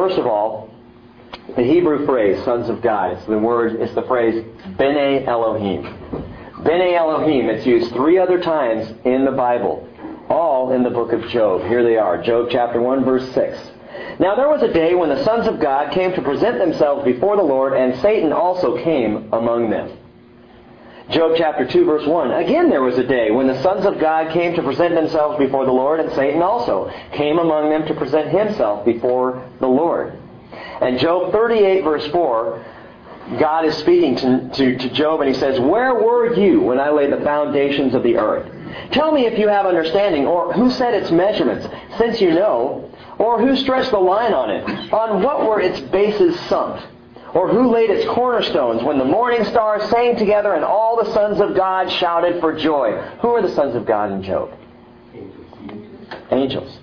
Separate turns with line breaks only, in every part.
First of all, the Hebrew phrase, sons of God, it's the word, it's the phrase, Bene Elohim. Bene Elohim, it's used three other times in the Bible, all in the book of Job. Here they are, Job chapter 1, verse 6. Now there was a day when the sons of God came to present themselves before the Lord, and Satan also came among them. Job chapter 2 verse 1. Again there was a day when the sons of God came to present themselves before the Lord, and Satan also came among them to present himself before the Lord. And Job 38 verse 4, God is speaking to, to, to Job and he says, Where were you when I laid the foundations of the earth? Tell me if you have understanding, or who set its measurements, since you know, or who stretched the line on it? On what were its bases sunk? Or who laid its cornerstones when the morning stars sang together and all the sons of God shouted for joy? Who are the sons of God in Job? Angels.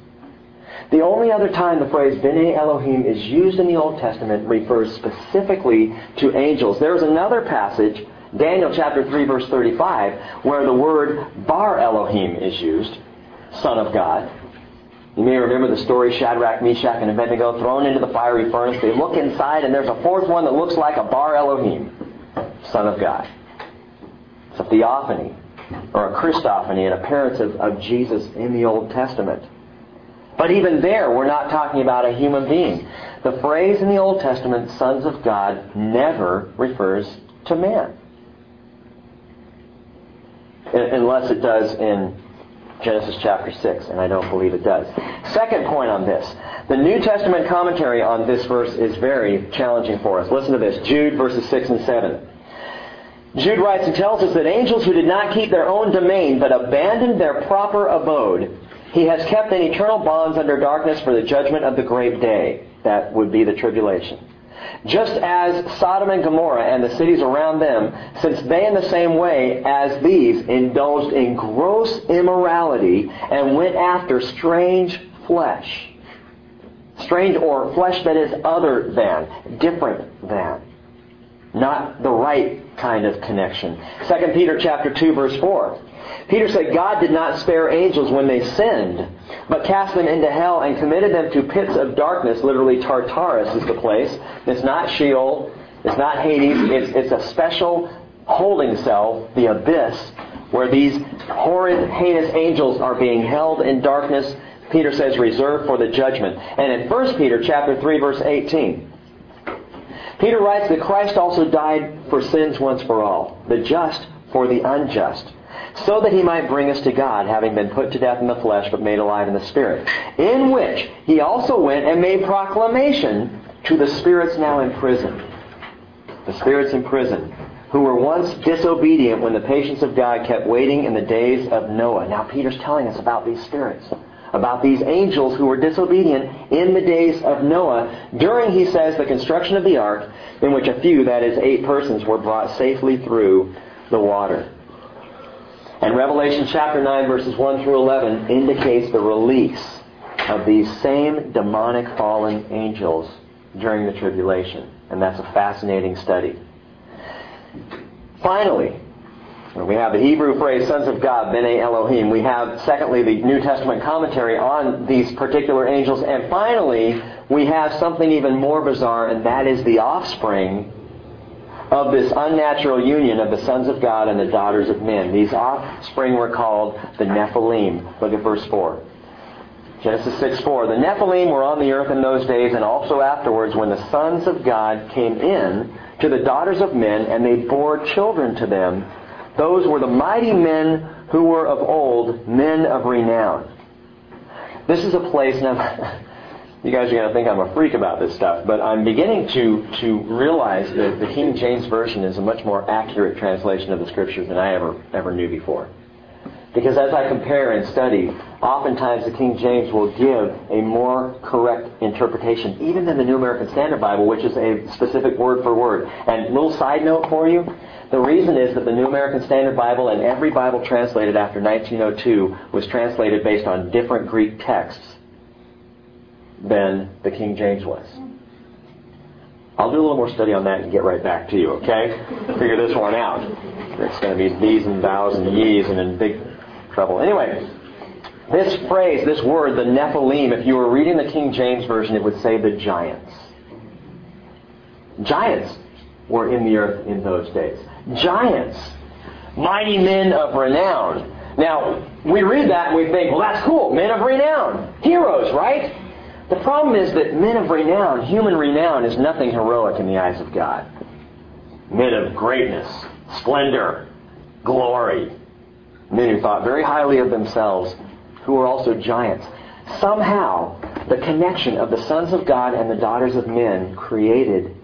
The only other time the phrase Bene Elohim is used in the Old Testament refers specifically to angels. There is another passage, Daniel chapter 3 verse 35, where the word Bar Elohim is used, Son of God. You may remember the story Shadrach, Meshach, and Abednego thrown into the fiery furnace. They look inside and there's a fourth one that looks like a Bar Elohim, Son of God. It's a theophany, or a Christophany, an appearance of, of Jesus in the Old Testament. But even there, we're not talking about a human being. The phrase in the Old Testament, sons of God, never refers to man. Unless it does in Genesis chapter 6, and I don't believe it does. Second point on this. The New Testament commentary on this verse is very challenging for us. Listen to this. Jude verses 6 and 7. Jude writes and tells us that angels who did not keep their own domain but abandoned their proper abode he has kept in eternal bonds under darkness for the judgment of the great day. That would be the tribulation. Just as Sodom and Gomorrah and the cities around them, since they in the same way as these indulged in gross immorality and went after strange flesh. Strange or flesh that is other than, different than. Not the right kind of connection. 2 Peter chapter 2 verse 4. Peter said God did not spare angels when they sinned, but cast them into hell and committed them to pits of darkness. Literally, Tartarus is the place. It's not Sheol. It's not Hades. It's, it's a special holding cell, the abyss, where these horrid, heinous angels are being held in darkness. Peter says reserved for the judgment. And in 1 Peter chapter 3 verse 18, Peter writes that Christ also died for sins once for all, the just for the unjust so that he might bring us to God, having been put to death in the flesh, but made alive in the Spirit, in which he also went and made proclamation to the spirits now in prison. The spirits in prison, who were once disobedient when the patience of God kept waiting in the days of Noah. Now Peter's telling us about these spirits, about these angels who were disobedient in the days of Noah, during, he says, the construction of the ark, in which a few, that is, eight persons, were brought safely through the water. And Revelation chapter 9 verses 1 through 11 indicates the release of these same demonic fallen angels during the tribulation. And that's a fascinating study. Finally, we have the Hebrew phrase sons of God, Bene Elohim. We have, secondly, the New Testament commentary on these particular angels. And finally, we have something even more bizarre, and that is the offspring of this unnatural union of the sons of God and the daughters of men. These offspring were called the Nephilim. Look at verse 4. Genesis 6 4. The Nephilim were on the earth in those days and also afterwards when the sons of God came in to the daughters of men and they bore children to them. Those were the mighty men who were of old, men of renown. This is a place, now, you guys are going to think I'm a freak about this stuff, but I'm beginning to, to realize that the King James Version is a much more accurate translation of the Scriptures than I ever, ever knew before. Because as I compare and study, oftentimes the King James will give a more correct interpretation, even than the New American Standard Bible, which is a specific word for word. And little side note for you, the reason is that the New American Standard Bible and every Bible translated after 1902 was translated based on different Greek texts than the King James was. I'll do a little more study on that and get right back to you, okay? Figure this one out. It's going to be these and thous and ye's and in big trouble. Anyway, This phrase, this word, the Nephilim, if you were reading the King James Version, it would say the giants. Giants were in the earth in those days. Giants. Mighty men of renown. Now, we read that and we think, well, that's cool. Men of renown. Heroes, right? The problem is that men of renown, human renown, is nothing heroic in the eyes of God. Men of greatness, splendor, glory. Men who thought very highly of themselves, who were also giants. Somehow, the connection of the sons of God and the daughters of men created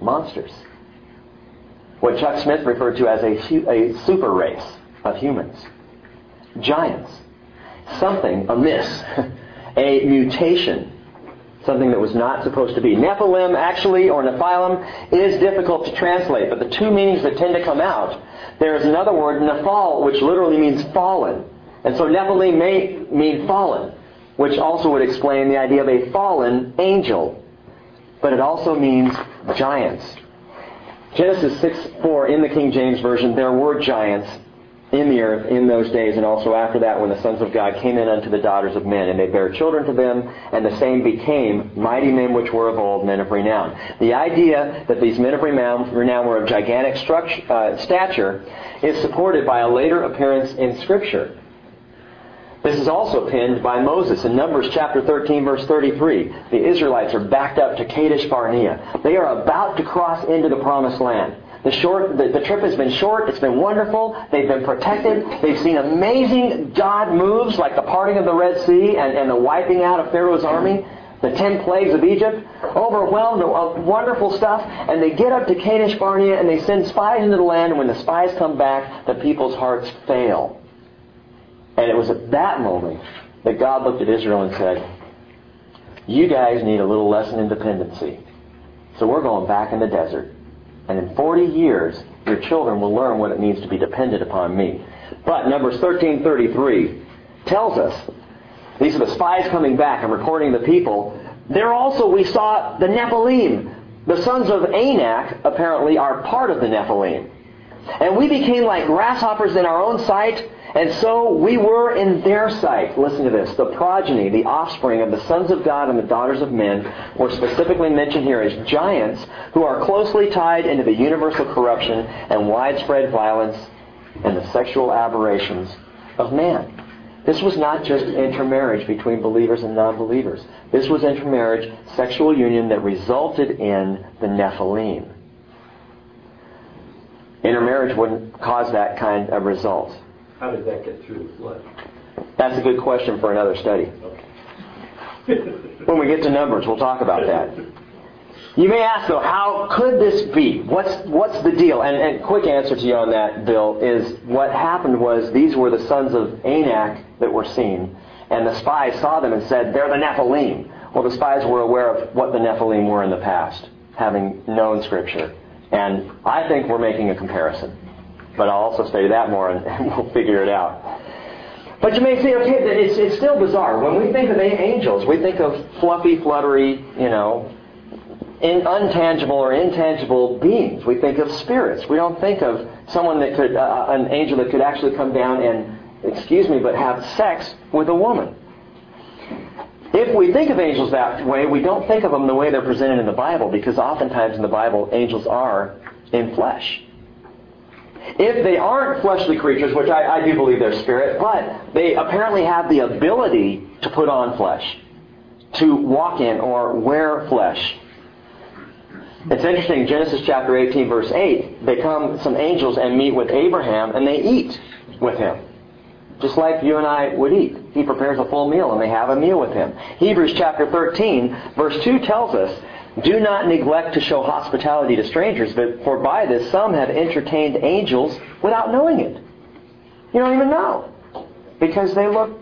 monsters. What Chuck Smith referred to as a, a super race of humans. Giants. Something amiss. a mutation. Something that was not supposed to be. Nephilim, actually, or Nephilim, is difficult to translate, but the two meanings that tend to come out, there is another word, Nephal, which literally means fallen. And so Nephilim may mean fallen, which also would explain the idea of a fallen angel. But it also means giants. Genesis 6 4 in the King James Version, there were giants in the earth in those days, and also after that, when the sons of God came in unto the daughters of men, and they bare children to them, and the same became mighty men which were of old, men of renown. The idea that these men of renown, renown were of gigantic structure, uh, stature is supported by a later appearance in Scripture. This is also pinned by Moses in Numbers chapter 13 verse 33. The Israelites are backed up to Kadesh Barnea. They are about to cross into the promised land. The, short, the, the, trip has been short. It's been wonderful. They've been protected. They've seen amazing God moves like the parting of the Red Sea and, and the wiping out of Pharaoh's army. The ten plagues of Egypt. Overwhelmed wonderful stuff. And they get up to Kadesh Barnea and they send spies into the land. And when the spies come back, the people's hearts fail. And it was at that moment that God looked at Israel and said, You guys need a little lesson in dependency. So we're going back in the desert. And in 40 years, your children will learn what it means to be dependent upon me. But Numbers 13:33 tells us these are the spies coming back and reporting the people. There also we saw the Nephilim. The sons of Anak apparently are part of the Nephilim. And we became like grasshoppers in our own sight, and so we were in their sight. Listen to this. The progeny, the offspring of the sons of God and the daughters of men, were specifically mentioned here as giants who are closely tied into the universal corruption and widespread violence and the sexual aberrations of man. This was not just intermarriage between believers and non-believers. This was intermarriage, sexual union that resulted in the Nephilim. Intermarriage wouldn't cause that kind of result.
How did that get through the flood?
That's a good question for another study. when we get to Numbers, we'll talk about that. You may ask, though, how could this be? What's, what's the deal? And, and quick answer to you on that, Bill, is what happened was these were the sons of Anak that were seen, and the spies saw them and said, they're the Nephilim. Well, the spies were aware of what the Nephilim were in the past, having known Scripture. And I think we're making a comparison. But I'll also study that more and we'll figure it out. But you may say, okay, it's, it's still bizarre. When we think of angels, we think of fluffy, fluttery, you know, in untangible or intangible beings. We think of spirits. We don't think of someone that could, uh, an angel that could actually come down and, excuse me, but have sex with a woman. If we think of angels that way, we don't think of them the way they're presented in the Bible because oftentimes in the Bible, angels are in flesh. If they aren't fleshly creatures, which I, I do believe they're spirit, but they apparently have the ability to put on flesh, to walk in or wear flesh. It's interesting, Genesis chapter 18, verse 8, they come, some angels, and meet with Abraham, and they eat with him just like you and I would eat. He prepares a full meal and they have a meal with him. Hebrews chapter 13, verse 2 tells us, Do not neglect to show hospitality to strangers, but for by this some have entertained angels without knowing it. You don't even know. Because they look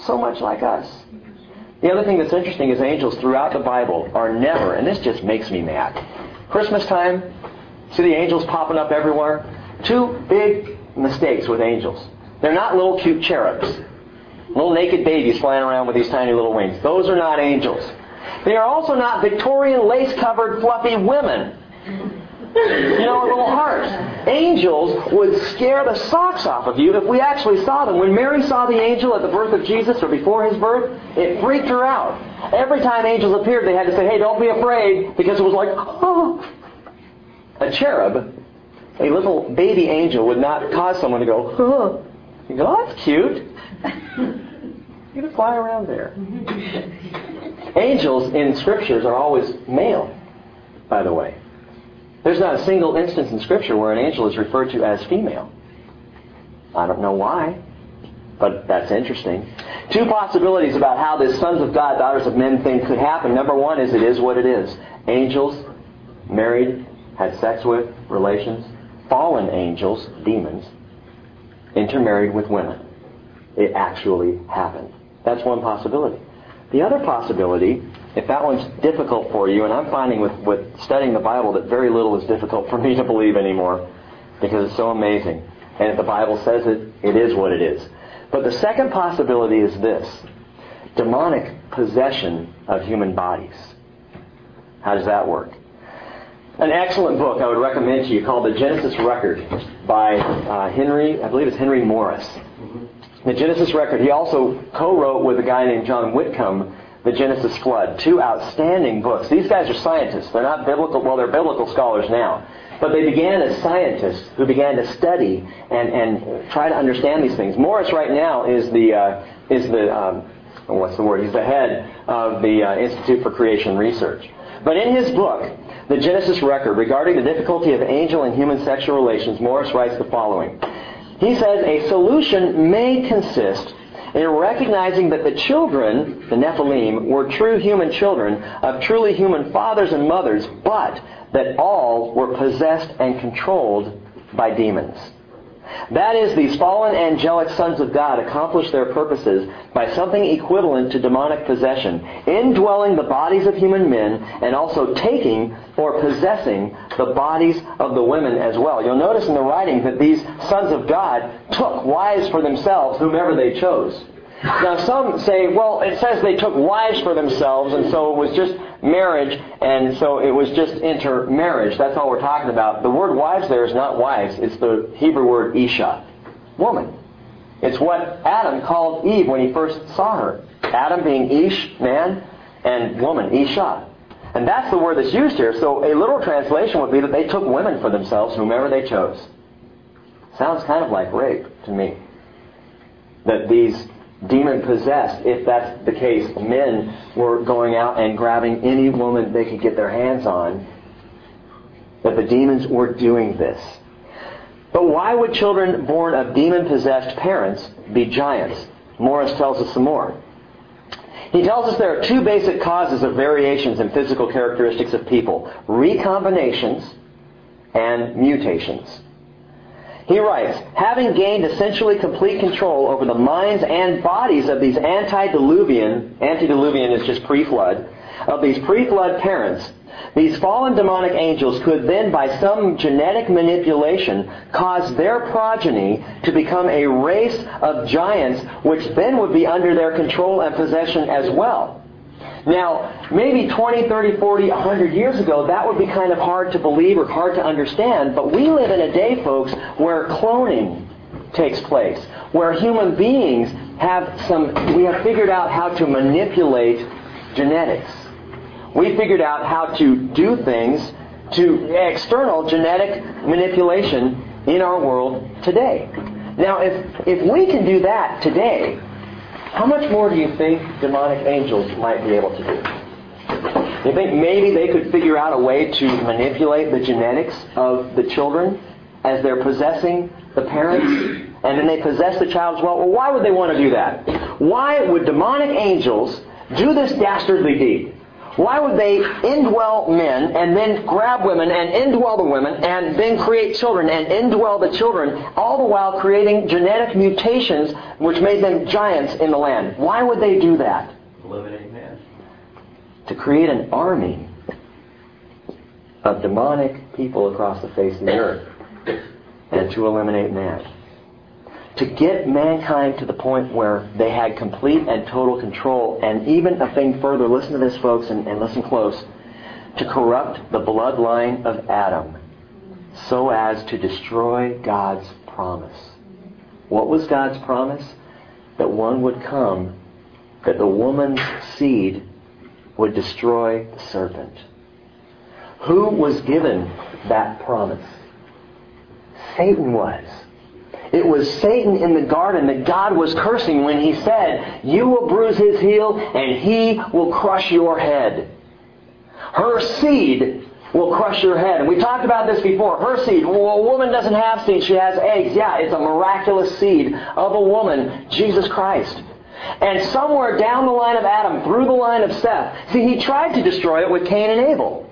so much like us. The other thing that's interesting is angels throughout the Bible are never, and this just makes me mad. Christmas time, see the angels popping up everywhere? Two big mistakes with angels. They're not little cute cherubs. Little naked babies flying around with these tiny little wings. Those are not angels. They are also not Victorian lace-covered fluffy women. You know, little harsh. Angels would scare the socks off of you if we actually saw them. When Mary saw the angel at the birth of Jesus or before his birth, it freaked her out. Every time angels appeared, they had to say, hey, don't be afraid, because it was like, oh. A cherub, a little baby angel, would not cause someone to go, oh. You go, oh, that's cute. You can fly around there. Angels in scriptures are always male, by the way. There's not a single instance in Scripture where an angel is referred to as female. I don't know why, but that's interesting. Two possibilities about how this sons of God, daughters of men thing could happen. Number one is it is what it is. Angels married, had sex with, relations. Fallen angels, demons, intermarried with women. It actually happened. That's one possibility. The other possibility if that one's difficult for you, and I'm finding with, with studying the Bible that very little is difficult for me to believe anymore because it's so amazing. And if the Bible says it, it is what it is. But the second possibility is this demonic possession of human bodies. How does that work? An excellent book I would recommend to you called The Genesis Record by uh, Henry, I believe it's Henry Morris. The Genesis Record, he also co wrote with a guy named John Whitcomb the Genesis flood. Two outstanding books. These guys are scientists. They're not biblical, well, they're biblical scholars now. But they began as scientists who began to study and, and try to understand these things. Morris right now is the, uh, is the um, what's the word? He's the head of the uh, Institute for Creation Research. But in his book, The Genesis Record, regarding the difficulty of angel and human sexual relations, Morris writes the following. He says, a solution may consist in recognizing that the children, the Nephilim, were true human children of truly human fathers and mothers, but that all were possessed and controlled by demons. That is, these fallen angelic sons of God accomplish their purposes by something equivalent to demonic possession, indwelling the bodies of human men and also taking or possessing the bodies of the women as well. You'll notice in the writing that these sons of God took wives for themselves, whomever they chose. Now some say, well, it says they took wives for themselves, and so it was just marriage, and so it was just intermarriage. That's all we're talking about. The word wives there is not wives. It's the Hebrew word isha, woman. It's what Adam called Eve when he first saw her. Adam being ish, man, and woman, isha. And that's the word that's used here. So a literal translation would be that they took women for themselves, whomever they chose. Sounds kind of like rape to me. That these demon possessed, if that's the case, men were going out and grabbing any woman they could get their hands on, that the demons were doing this. But why would children born of demon possessed parents be giants? Morris tells us some more. He tells us there are two basic causes of variations in physical characteristics of people recombinations and mutations. He writes, having gained essentially complete control over the minds and bodies of these antediluvian, antediluvian is just pre-flood, of these pre-flood parents, these fallen demonic angels could then, by some genetic manipulation, cause their progeny to become a race of giants, which then would be under their control and possession as well. Now, maybe 20, 30, 40, 100 years ago, that would be kind of hard to believe or hard to understand, but we live in a day, folks, where cloning takes place, where human beings have some, we have figured out how to manipulate genetics. We figured out how to do things to external genetic manipulation in our world today. Now, if, if we can do that today, how much more do you think demonic angels might be able to do? You think maybe they could figure out a way to manipulate the genetics of the children as they're possessing the parents? And then they possess the child as well? Well, why would they want to do that? Why would demonic angels do this dastardly deed? Why would they indwell men and then grab women and indwell the women and then create children and indwell the children, all the while creating genetic mutations which made them giants in the land? Why would they do that?
Eliminate man.
To create an army of demonic people across the face of the earth and to eliminate man to get mankind to the point where they had complete and total control, and even a thing further, listen to this, folks, and, and listen close, to corrupt the bloodline of Adam so as to destroy God's promise. What was God's promise? That one would come, that the woman's seed would destroy the serpent. Who was given that promise? Satan was. It was Satan in the garden that God was cursing when he said, You will bruise his heel and he will crush your head. Her seed will crush your head. And we talked about this before. Her seed. Well, a woman doesn't have seed, she has eggs. Yeah, it's a miraculous seed of a woman, Jesus Christ. And somewhere down the line of Adam, through the line of Seth, see, he tried to destroy it with Cain and Abel.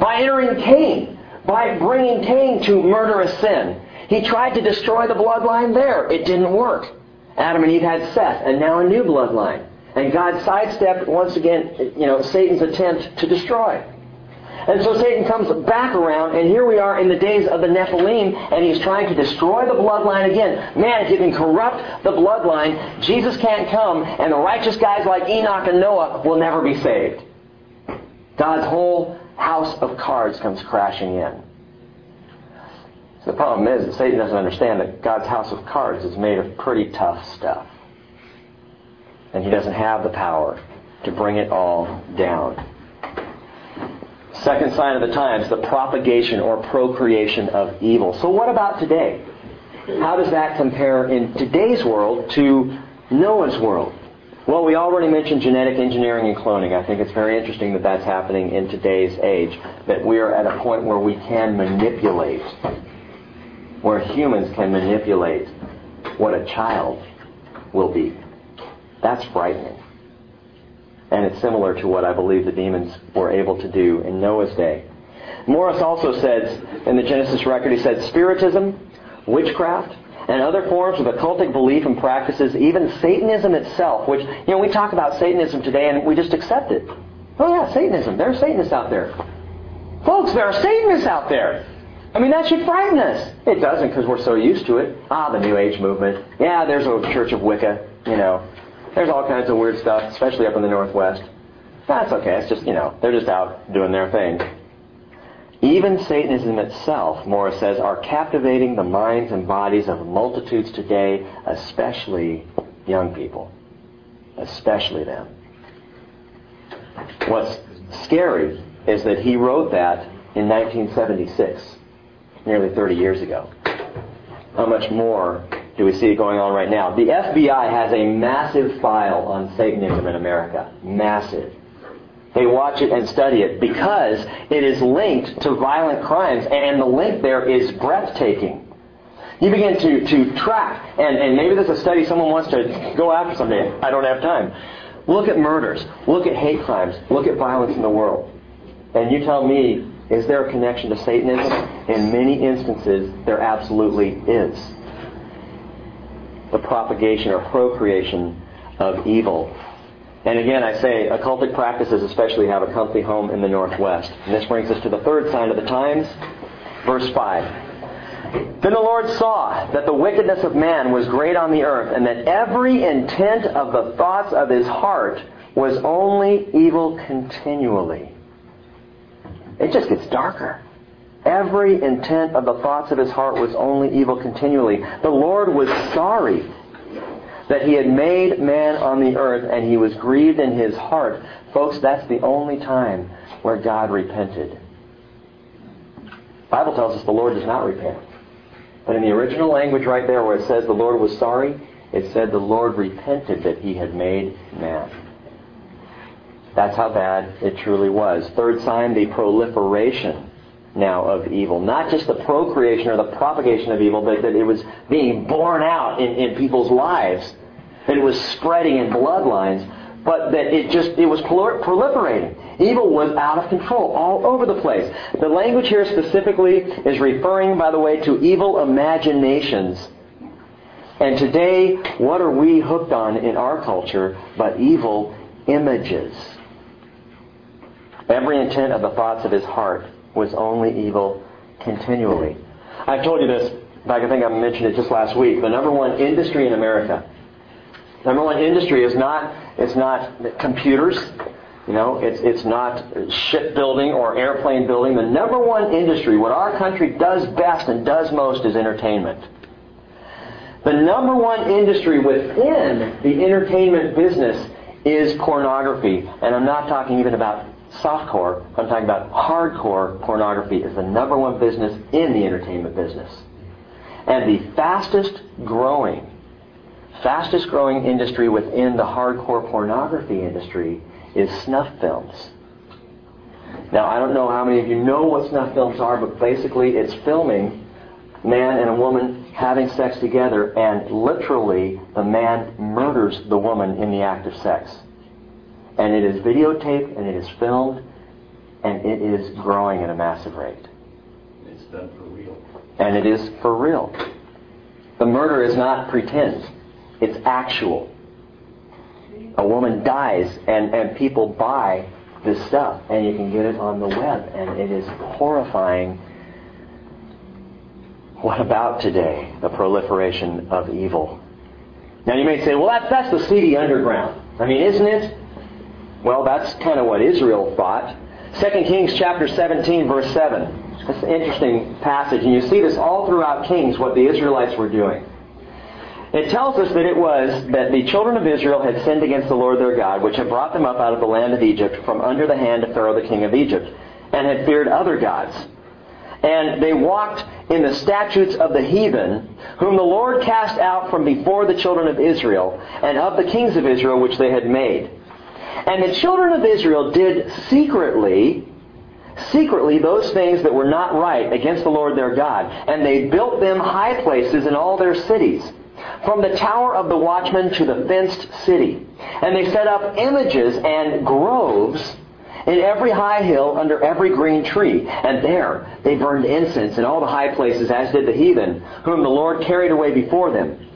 By entering Cain, by bringing Cain to murderous sin. He tried to destroy the bloodline there. It didn't work. Adam and Eve had Seth, and now a new bloodline. And God sidestepped once again, you know, Satan's attempt to destroy. And so Satan comes back around, and here we are in the days of the Nephilim, and he's trying to destroy the bloodline again. Man, if you can corrupt the bloodline, Jesus can't come, and the righteous guys like Enoch and Noah will never be saved. God's whole house of cards comes crashing in. The problem is that Satan doesn't understand that God's house of cards is made of pretty tough stuff. And he doesn't have the power to bring it all down. Second sign of the times, the propagation or procreation of evil. So what about today? How does that compare in today's world to Noah's world? Well, we already mentioned genetic engineering and cloning. I think it's very interesting that that's happening in today's age. That we are at a point where we can manipulate, where humans can manipulate what a child will be. That's frightening. And it's similar to what I believe the demons were able to do in Noah's day. Morris also says in the Genesis record, he said, Spiritism, witchcraft, and other forms of occultic belief and practices, even Satanism itself, which, you know, we talk about Satanism today and we just accept it. Oh yeah, Satanism. There are Satanists out there. Folks, there are Satanists out there. I mean, that should frighten us. It doesn't because we're so used to it. Ah, the New Age movement. Yeah, there's a Church of Wicca, you know. There's all kinds of weird stuff, especially up in the Northwest. That's okay. It's just, you know, they're just out doing their thing. Even Satanism itself, Morris says, are captivating the minds and bodies of multitudes today, especially young people. Especially them. What's scary is that he wrote that in 1976, nearly 30 years ago. How much more do we see going on right now? The FBI has a massive file on Satanism in America. Massive. They watch it and study it because it is linked to violent crimes, and the link there is breathtaking. You begin to, to track, and, and maybe there's a study someone wants to go after someday. I don't have time. Look at murders. Look at hate crimes. Look at violence in the world. And you tell me, is there a connection to Satanism? In many instances, there absolutely is. The propagation or procreation of evil. And again, I say occultic practices especially have a comfy home in the Northwest. And this brings us to the third sign of the times, verse 5. Then the Lord saw that the wickedness of man was great on the earth, and that every intent of the thoughts of his heart was only evil continually. It just gets darker. Every intent of the thoughts of his heart was only evil continually. The Lord was sorry that he had made man on the earth and he was grieved in his heart. Folks, that's the only time where God repented. The Bible tells us the Lord does not repent. But in the original language right there where it says the Lord was sorry, it said the Lord repented that he had made man. That's how bad it truly was. Third sign, the proliferation now of evil. Not just the procreation or the propagation of evil, but that it was being born out in, in people's lives. That it was spreading in bloodlines, but that it just, it was proliferating. Evil was out of control all over the place. The language here specifically is referring, by the way, to evil imaginations. And today, what are we hooked on in our culture but evil images? Every intent of the thoughts of his heart was only evil continually. I've told you this, in I think I mentioned it just last week. The number one industry in America, number one industry is not, it's not computers, You know, it's, it's not shipbuilding or airplane building. The number one industry, what our country does best and does most is entertainment. The number one industry within the entertainment business is pornography. And I'm not talking even about softcore. I'm talking about hardcore pornography is the number one business in the entertainment business. And the fastest growing, fastest growing industry within the hardcore pornography industry is snuff films. Now, I don't know how many of you know what snuff films are, but basically it's filming man and a woman having sex together, and literally the man murders the woman in the act of sex. And it is videotaped and it is filmed, and it is growing at a massive rate.
It's done for real.
And it is for real. The murder is not pretend, it's actual a woman dies and, and people buy this stuff and you can get it on the web and it is horrifying. What about today? The proliferation of evil. Now you may say, well that's, that's the seedy underground. I mean, isn't it? Well, that's kind of what Israel thought. 2 Kings chapter 17 verse 7. That's an interesting passage and you see this all throughout Kings what the Israelites were doing. It tells us that it was that the children of Israel had sinned against the Lord their God, which had brought them up out of the land of Egypt from under the hand of Pharaoh the king of Egypt, and had feared other gods. And they walked in the statutes of the heathen, whom the Lord cast out from before the children of Israel, and of the kings of Israel which they had made. And the children of Israel did secretly secretly those things that were not right against the Lord their God. And they built them high places in all their cities from the tower of the watchman to the fenced city. And they set up images and groves in every high hill under every green tree. And there they burned incense in all the high places, as did the heathen, whom the Lord carried away before them.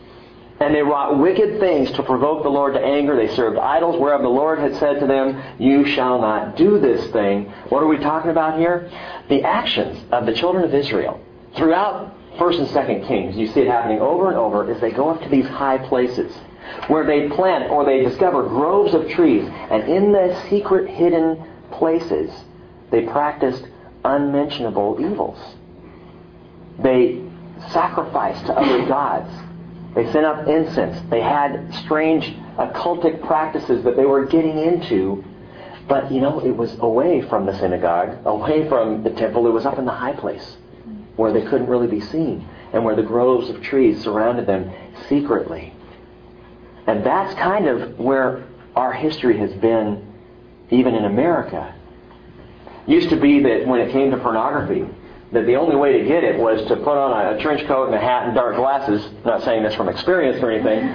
And they wrought wicked things to provoke the Lord to anger. They served idols, whereof the Lord had said to them, You shall not do this thing. What are we talking about here? The actions of the children of Israel throughout First and Second Kings. You see it happening over and over as they go up to these high places where they plant or they discover groves of trees, and in the secret hidden places they practiced unmentionable evils. They sacrificed to other gods. They sent up incense. They had strange occultic practices that they were getting into. But, you know, it was away from the synagogue, away from the temple. It was up in the high place where they couldn't really be seen and where the groves of trees surrounded them secretly. And that's kind of where our history has been, even in America. Used to be that when it came to pornography, that the only way to get it was to put on a, trench coat and a hat and dark glasses. not saying this from experience or anything.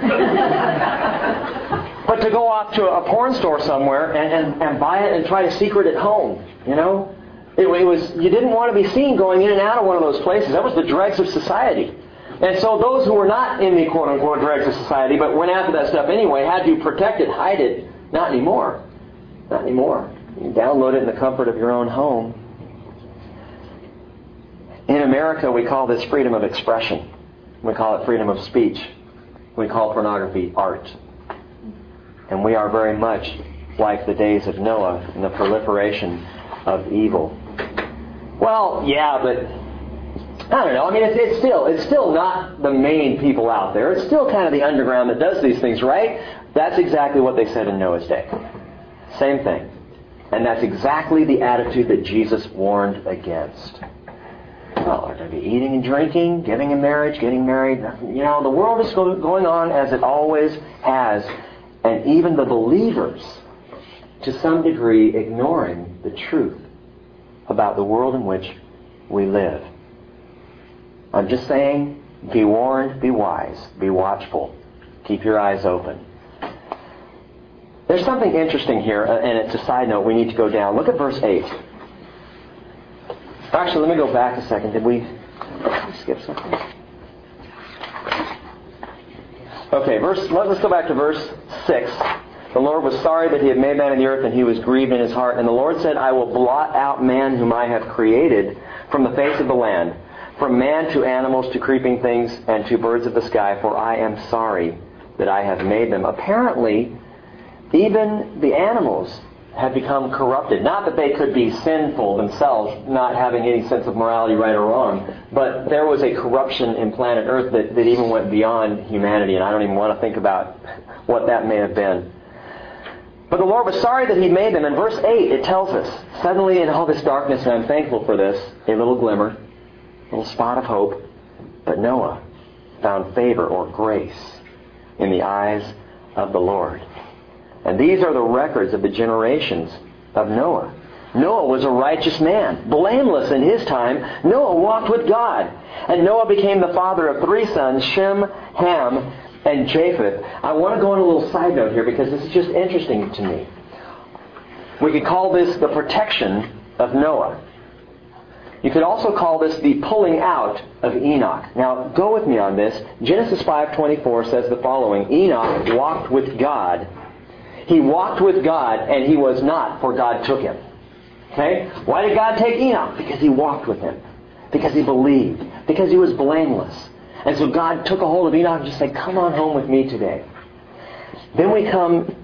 but to go off to a porn store somewhere and, and, and buy it and try to secret it home, you know? It, it was you didn't want to be seen going in and out of one of those places. That was the dregs of society. And so those who were not in the quote unquote dregs of society but went after that stuff anyway had to protect it, hide it. Not anymore. Not anymore. You download it in the comfort of your own home. In America, we call this freedom of expression. We call it freedom of speech. We call pornography art. And we are very much like the days of Noah in the proliferation of evil. Well, yeah, but I don't know. I mean, it's, it's still it's still not the main people out there. It's still kind of the underground that does these things, right? That's exactly what they said in Noah's day. Same thing. And that's exactly the attitude that Jesus warned against. Well, are they be eating and drinking, getting in marriage, getting married? You know, the world is going on as it always has. And even the believers, to some degree, ignoring the truth about the world in which we live. I'm just saying, be warned, be wise, be watchful, keep your eyes open. There's something interesting here, uh, and it's a side note. We need to go down. Look at verse 8. Actually, let me go back a second. Did we skip something? Okay, verse. Let's go back to verse 6. The Lord was sorry that he had made man in the earth, and he was grieved in his heart. And the Lord said, I will blot out man whom I have created from the face of the land, from man to animals to creeping things and to birds of the sky, for I am sorry that I have made them. Apparently, even the animals had become corrupted. Not that they could be sinful themselves, not having any sense of morality, right or wrong, but there was a corruption in planet Earth that, that even went beyond humanity, and I don't even want to think about what that may have been. But the Lord was sorry that He made them. In verse 8, it tells us, suddenly in all this darkness, and I'm thankful for this, a little glimmer, a little spot of hope, but Noah found favor or grace in the eyes of the Lord. And these are the records of the generations of Noah. Noah was a righteous man, blameless in his time. Noah walked with God. And Noah became the father of three sons, Shem, Ham, and Japheth. I want to go on a little side note here because this is just interesting to me. We could call this the protection of Noah. You could also call this the pulling out of Enoch. Now, go with me on this. Genesis 5:24 says the following: Enoch walked with God. He walked with God and he was not, for God took him. Okay? Why did God take Enoch? Because he walked with him. Because he believed. Because he was blameless. And so God took a hold of Enoch and just said, Come on home with me today. Then we come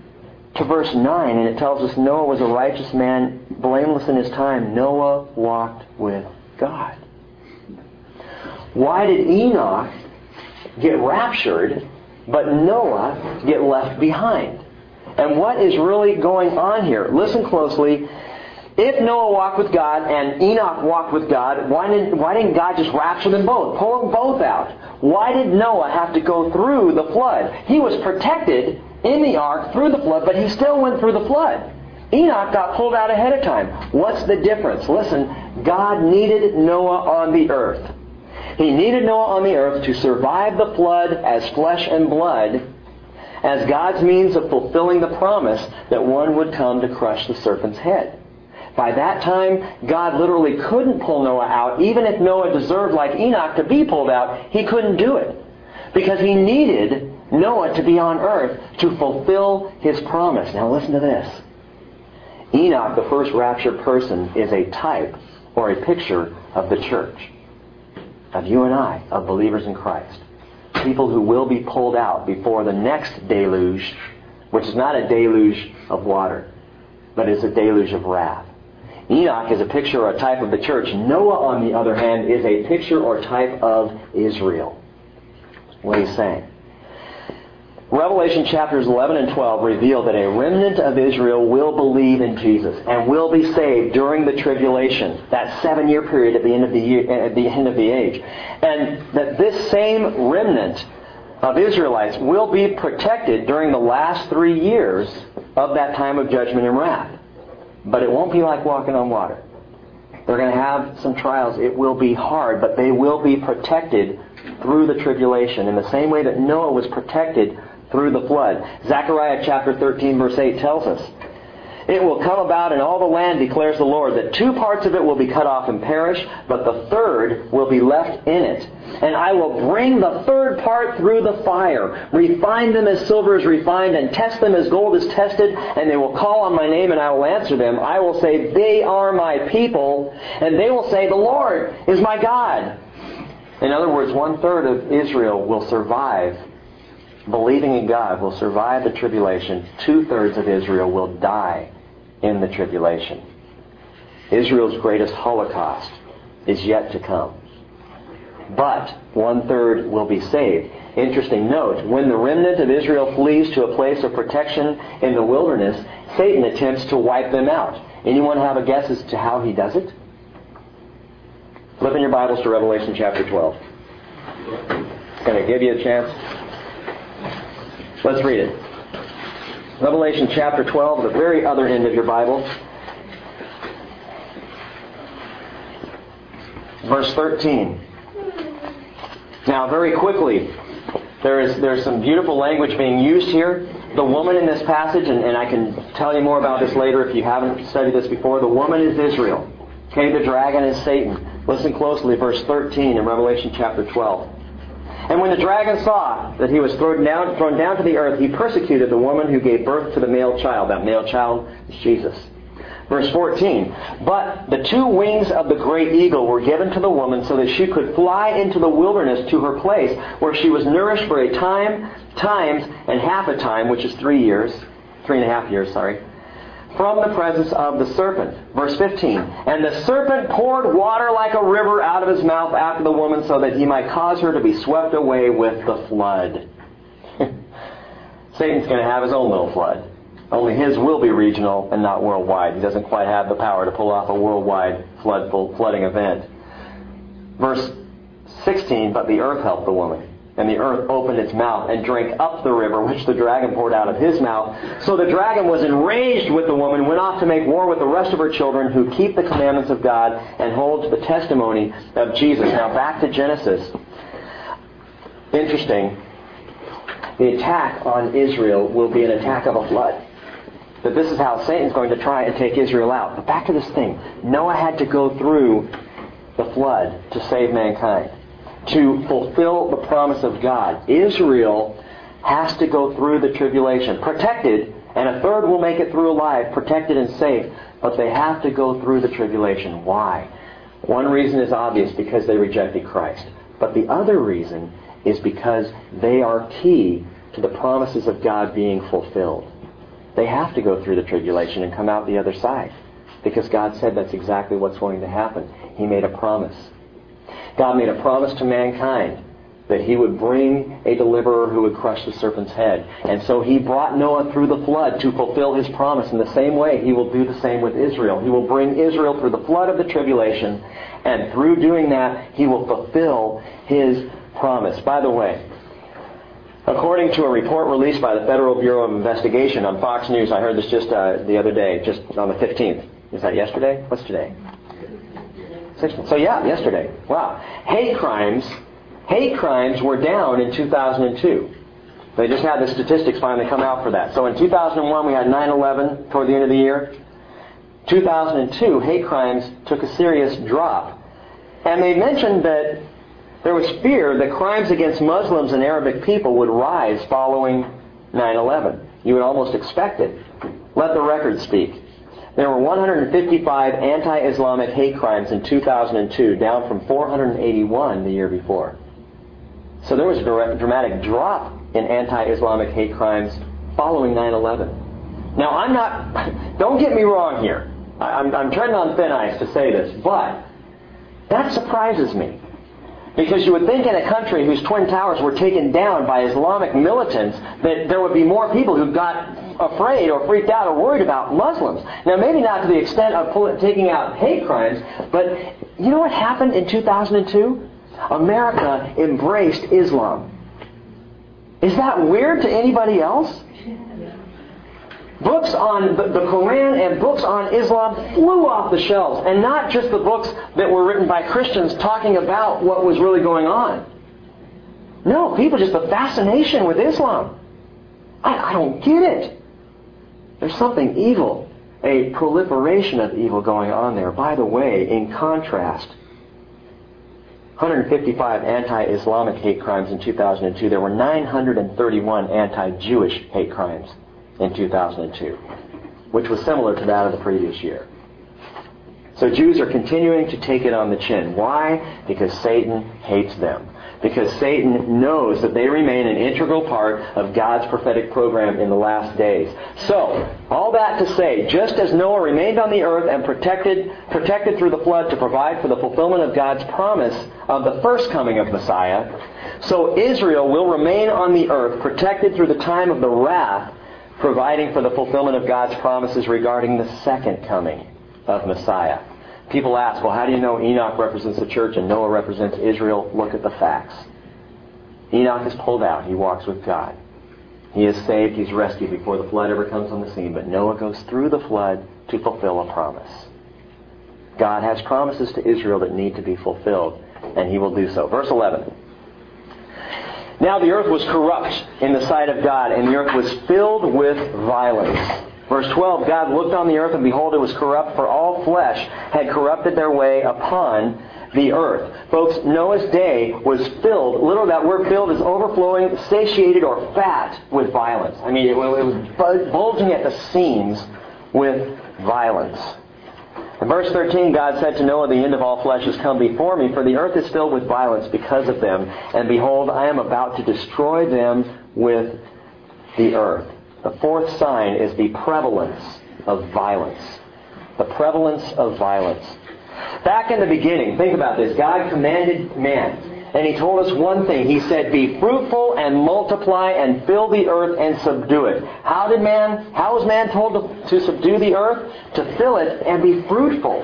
to verse 9, and it tells us Noah was a righteous man, blameless in his time. Noah walked with God. Why did Enoch get raptured, but Noah get left behind? And what is really going on here? Listen closely. If Noah walked with God and Enoch walked with God, why didn't, why didn't God just rapture them both? Pull them both out. Why did Noah have to go through the flood? He was protected in the ark through the flood, but he still went through the flood. Enoch got pulled out ahead of time. What's the difference? Listen, God needed Noah on the earth. He needed Noah on the earth to survive the flood as flesh and blood, as God's means of fulfilling the promise that one would come to crush the serpent's head. By that time, God literally couldn't pull Noah out. Even if Noah deserved, like Enoch, to be pulled out, he couldn't do it. Because he needed Noah to be on earth to fulfill his promise. Now listen to this. Enoch, the first raptured person, is a type or a picture of the church, of you and I, of believers in Christ. People who will be pulled out before the next deluge, which is not a deluge of water, but is a deluge of wrath. Enoch is a picture or a type of the church. Noah, on the other hand, is a picture or type of Israel. What he's saying. Revelation chapters 11 and 12 reveal that a remnant of Israel will believe in Jesus and will be saved during the tribulation, that seven-year period at the end of the year, at the end of the age, and that this same remnant of Israelites will be protected during the last three years of that time of judgment and wrath. But it won't be like walking on water. They're going to have some trials. It will be hard, but they will be protected through the tribulation in the same way that Noah was protected through the flood. Zechariah chapter 13 verse 8 tells us, It will come about in all the land, declares the Lord, that two parts of it will be cut off and perish, but the third will be left in it. And I will bring the third part through the fire, refine them as silver is refined, and test them as gold is tested, and they will call on my name and I will answer them. I will say, They are my people, and they will say, The Lord is my God. In other words, one third of Israel will survive believing in God will survive the tribulation. Two thirds of Israel will die in the tribulation. Israel's greatest holocaust is yet to come. But one third will be saved. Interesting note, when the remnant of Israel flees to a place of protection in the wilderness, Satan attempts to wipe them out. Anyone have a guess as to how he does it? Flip in your Bibles to Revelation chapter 12. Can I give you a chance? Let's read it. Revelation chapter 12, the very other end of your Bible. Verse 13. Now, very quickly, there is there's some beautiful language being used here. The woman in this passage, and, and I can tell you more about this later if you haven't studied this before, the woman is Israel. Okay, the dragon is Satan. Listen closely, verse 13 in Revelation chapter 12. And when the dragon saw that he was thrown down, thrown down to the earth, he persecuted the woman who gave birth to the male child. That male child is Jesus. Verse 14. But the two wings of the great eagle were given to the woman so that she could fly into the wilderness to her place where she was nourished for a time, times, and half a time, which is three years, three and a half years, sorry, from the presence of the serpent. Verse 15. And the serpent poured water like a river out of his mouth after the woman so that he might cause her to be swept away with the flood. Satan's going to have his own little flood. Only his will be regional and not worldwide. He doesn't quite have the power to pull off a worldwide flood, flooding event. Verse 16, but the earth helped the woman. And the earth opened its mouth and drank up the river which the dragon poured out of his mouth. So the dragon was enraged with the woman, went off to make war with the rest of her children who keep the commandments of God and hold the testimony of Jesus. Now back to Genesis. Interesting. The attack on Israel will be an attack of a flood. That this is how Satan's going to try and take Israel out. But back to this thing. Noah had to go through the flood to save mankind to fulfill the promise of God. Israel has to go through the tribulation, protected, and a third will make it through alive, protected and safe, but they have to go through the tribulation. Why? One reason is obvious because they rejected Christ. But the other reason is because they are key to the promises of God being fulfilled. They have to go through the tribulation and come out the other side because God said that's exactly what's going to happen. He made a promise. God made a promise to mankind that he would bring a deliverer who would crush the serpent's head. And so he brought Noah through the flood to fulfill his promise. In the same way, he will do the same with Israel. He will bring Israel through the flood of the tribulation, and through doing that, he will fulfill his promise. By the way, according to a report released by the Federal Bureau of Investigation on Fox News, I heard this just uh, the other day, just on the 15th. Is that yesterday? What's today? So yeah, yesterday. Wow. Hate crimes, hate crimes were down in 2002. They just had the statistics finally come out for that. So in 2001 we had 9/11 toward the end of the year. 2002 hate crimes took a serious drop. And they mentioned that there was fear that crimes against Muslims and Arabic people would rise following 9/11. You would almost expect it. Let the record speak. There were 155 anti-Islamic hate crimes in 2002, down from 481 the year before. So there was a dramatic drop in anti-Islamic hate crimes following 9-11. Now I'm not, don't get me wrong here. I'm, I'm treading on thin ice to say this, but that surprises me. Because you would think in a country whose twin towers were taken down by Islamic militants that there would be more people who got afraid or freaked out or worried about Muslims. Now, maybe not to the extent of taking out hate crimes, but you know what happened in 2002? America embraced Islam. Is that weird to anybody else? Books on the, Quran and books on Islam flew off the shelves. And not just the books that were written by Christians talking about what was really going on. No, people just the fascination with Islam. I, I don't get it. There's something evil, a proliferation of evil going on there. By the way, in contrast, 155 anti-Islamic hate crimes in 2002. There were 931 anti-Jewish hate crimes in 2002, which was similar to that of the previous year. So Jews are continuing to take it on the chin. Why? Because Satan hates them. Because Satan knows that they remain an integral part of God's prophetic program in the last days. So, all that to say, just as Noah remained on the earth and protected, protected through the flood to provide for the fulfillment of God's promise of the first coming of Messiah, so Israel will remain on the earth protected through the time of the wrath providing for the fulfillment of God's promises regarding the second coming of Messiah. People ask, well, how do you know Enoch represents the church and Noah represents Israel? Look at the facts. Enoch is pulled out. He walks with God. He is saved. He's rescued before the flood ever comes on the scene. But Noah goes through the flood to fulfill a promise. God has promises to Israel that need to be fulfilled, and he will do so. Verse 11. Now the earth was corrupt in the sight of God, and the earth was filled with violence. Verse 12, God looked on the earth, and behold, it was corrupt, for all flesh had corrupted their way upon the earth. Folks, Noah's day was filled, literally that word filled is overflowing, satiated, or fat with violence. I mean, it, it was bulging at the seams with violence. In verse 13, God said to Noah, The end of all flesh has come before me, for the earth is filled with violence because of them. And behold, I am about to destroy them with the earth. The fourth sign is the prevalence of violence. The prevalence of violence. Back in the beginning, think about this. God commanded man and he told us one thing. He said, Be fruitful and multiply and fill the earth and subdue it. How did man, how was man told to, to subdue the earth? To fill it and be fruitful.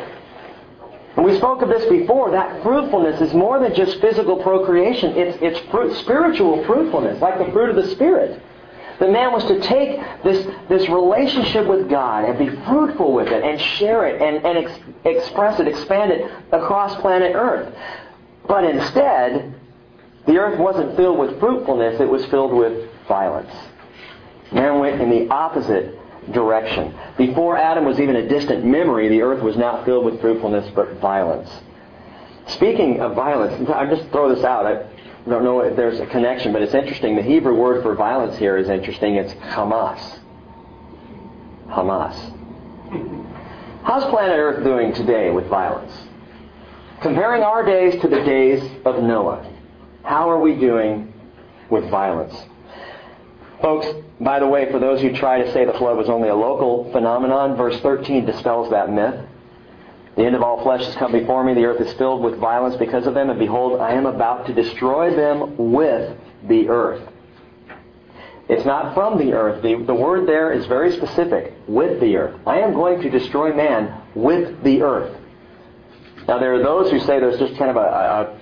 And we spoke of this before. That fruitfulness is more than just physical procreation. It's, it's fruit, spiritual fruitfulness, like the fruit of the Spirit. The man was to take this, this relationship with God and be fruitful with it and share it and, and ex- express it, expand it across planet Earth. But instead, the earth wasn't filled with fruitfulness, it was filled with violence. Man went in the opposite direction. Before Adam was even a distant memory, the earth was not filled with fruitfulness, but violence. Speaking of violence, I'll just throw this out. I don't know if there's a connection, but it's interesting. The Hebrew word for violence here is interesting. It's Hamas. Hamas. How's planet Earth doing today with violence? Comparing our days to the days of Noah, how are we doing with violence? Folks, by the way, for those who try to say the flood was only a local phenomenon, verse 13 dispels that myth. The end of all flesh has come before me. The earth is filled with violence because of them. And behold, I am about to destroy them with the earth. It's not from the earth. The, the word there is very specific. With the earth. I am going to destroy man with the earth. Now, there are those who say there's just kind of a,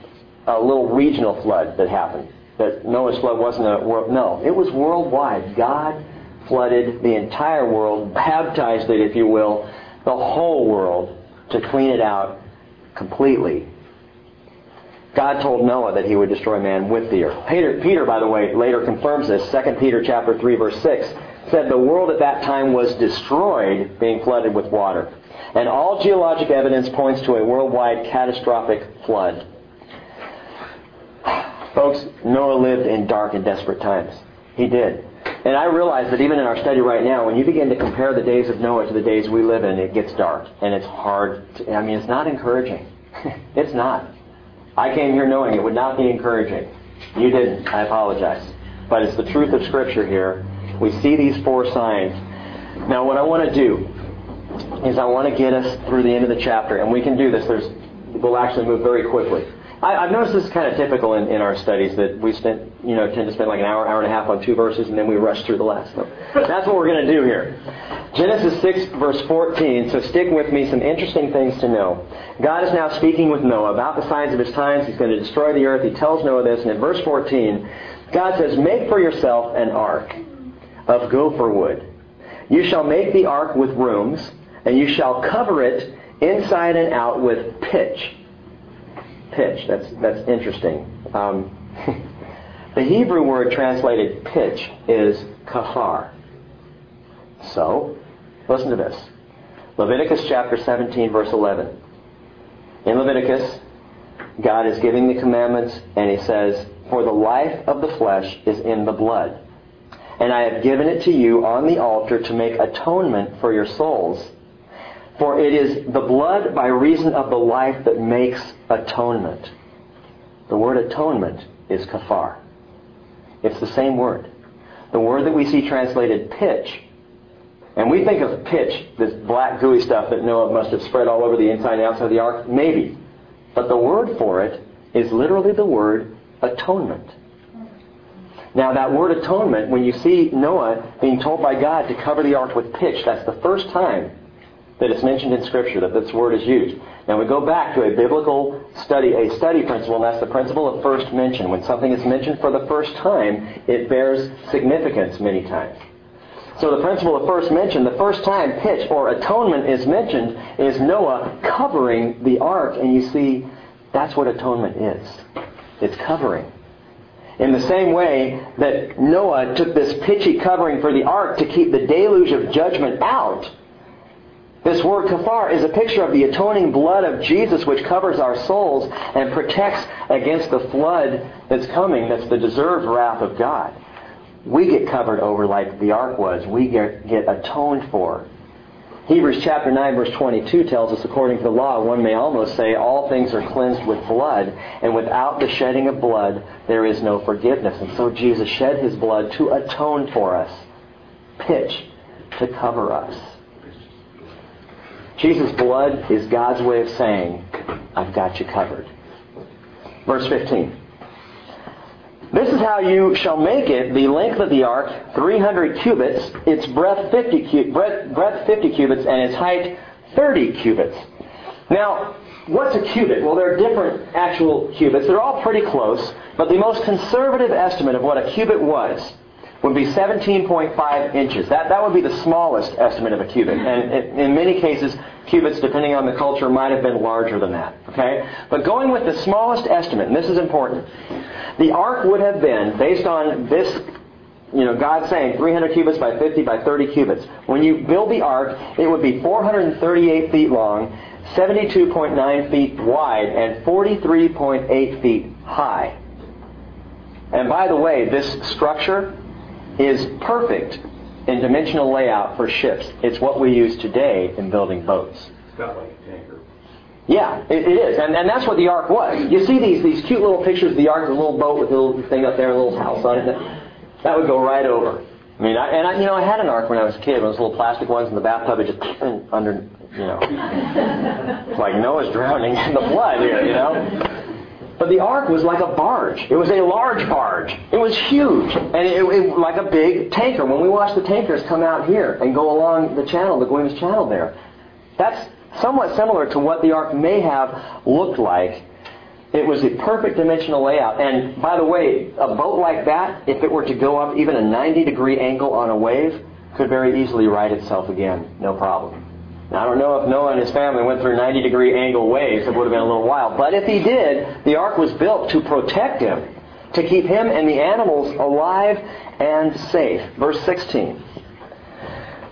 a, a little regional flood that happened. That Noah's flood wasn't a world. No, it was worldwide. God flooded the entire world, baptized it, if you will, the whole world to clean it out completely. God told Noah that he would destroy man with the earth. Peter, Peter, by the way, later confirms this. 2 Peter chapter 3, verse 6 said the world at that time was destroyed, being flooded with water. And all geologic evidence points to a worldwide catastrophic flood. Folks, Noah lived in dark and desperate times. He did. And I realize that even in our study right now, when you begin to compare the days of Noah to the days we live in, it gets dark. And it's hard. To, I mean, it's not encouraging. it's not. I came here knowing it would not be encouraging. You didn't. I apologize. But it's the truth of Scripture here. We see these four signs. Now, what I want to do is I want to get us through the end of the chapter, and we can do this. There's, we'll actually move very quickly. I, have noticed this is kind of typical in, in our studies that we spend, you know, tend to spend like an hour, hour and a half on two verses, and then we rush through the last. So that's what we're going to do here. Genesis 6, verse 14. So stick with me. Some interesting things to know. God is now speaking with Noah about the signs of his times. He's going to destroy the earth. He tells Noah this, and in verse 14, God says, "Make for yourself an ark of gopher wood. You shall make the ark with rooms." and you shall cover it inside and out with pitch. Pitch. That's that's interesting. Um, the Hebrew word translated pitch is kafar. So, listen to this. Leviticus chapter 17, verse 11. In Leviticus, God is giving the commandments, and He says, For the life of the flesh is in the blood. And I have given it to you on the altar to make atonement for your souls. For it is the blood by reason of the life that makes atonement. The word atonement is kafar. It's the same word. The word that we see translated pitch, and we think of pitch, this black gooey stuff that Noah must have spread all over the inside and outside of the ark, maybe. But the word for it is literally the word atonement. Now that word atonement, when you see Noah being told by God to cover the ark with pitch, that's the first time that it's mentioned in Scripture, that this word is used. Now we go back to a biblical study, a study principle, and that's the principle of first mention. When something is mentioned for the first time, it bears significance many times. So the principle of first mention, the first time pitch or atonement is mentioned, is Noah covering the ark, and you see, that's what atonement is. It's covering. In the same way that Noah took this pitchy covering for the ark to keep the deluge of judgment out, this word kafar is a picture of the atoning blood of Jesus which covers our souls and protects against the flood that's coming, that's the deserved wrath of God. We get covered over like the ark was. We get, get atoned for. Hebrews chapter 9 verse 22 tells us according to the law, one may almost say all things are cleansed with blood, and without the shedding of blood there is no forgiveness. And so Jesus shed his blood to atone for us. Pitch to cover us. Jesus' blood is God's way of saying, I've got you covered. Verse 15. This is how you shall make it, the length of the ark, 300 cubits, its breadth 50, breadth, breadth 50 cubits, and its height 30 cubits. Now, what's a cubit? Well, there are different actual cubits. They're all pretty close, but the most conservative estimate of what a cubit was would be 17.5 inches. That, that would be the smallest estimate of a cubit. And in, in many cases, cubits, depending on the culture, might have been larger than that. Okay? But going with the smallest estimate, and this is important, the ark would have been, based on this, you know, God saying 300 cubits by 50 by 30 cubits. When you build the ark, it would be 438 feet long, 72.9 feet wide, and 43.8 feet high. And by the way, this structure is perfect in dimensional layout for ships. It's what we use today in building boats.
It's got like a tanker.
Yeah, it, it is. And, and that's what the ark was. You see these, these cute little pictures of the ark, the little boat with a little thing up there, and a little house on it. That would go right over. I mean, I, and I, you know, I had an ark when I was a kid. Those little plastic ones in the bathtub. It just under, you know, it's like Noah's drowning in the flood here, you know. But the ark was like a barge. It was a large barge. It was huge. And it, it, like a big tanker. When we watch the tankers come out here and go along the channel, the Guaymas Channel there, that's somewhat similar to what the ark may have looked like. It was a perfect dimensional layout. And by the way, a boat like that, if it were to go up even a 90 degree angle on a wave, could very easily right itself again. No problem. I don't know if Noah and his family went through 90 degree angle waves. It would have been a little wild. But if he did, the ark was built to protect him, to keep him and the animals alive and safe. Verse 16.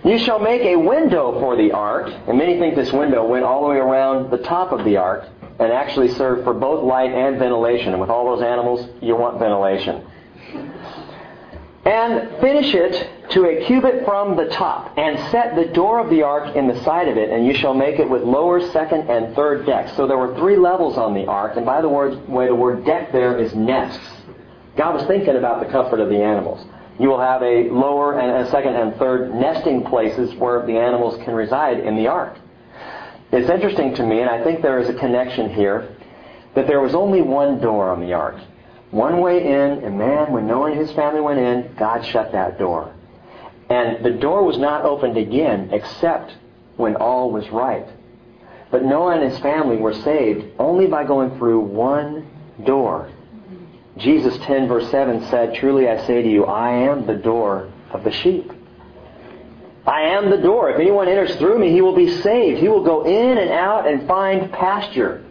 You shall make a window for the ark. And many think this window went all the way around the top of the ark and actually served for both light and ventilation. And with all those animals, you want ventilation. And finish it to a cubit from the top, and set the door of the ark in the side of it, and you shall make it with lower, second, and third decks. So there were three levels on the ark, and by the way, the word deck there is nests. God was thinking about the comfort of the animals. You will have a lower and a second and third nesting places where the animals can reside in the ark. It's interesting to me, and I think there is a connection here, that there was only one door on the ark. One way in, and man, when Noah and his family went in, God shut that door. And the door was not opened again except when all was right. But Noah and his family were saved only by going through one door. Jesus 10 verse 7 said, Truly I say to you, I am the door of the sheep. I am the door. If anyone enters through me, he will be saved. He will go in and out and find pasture.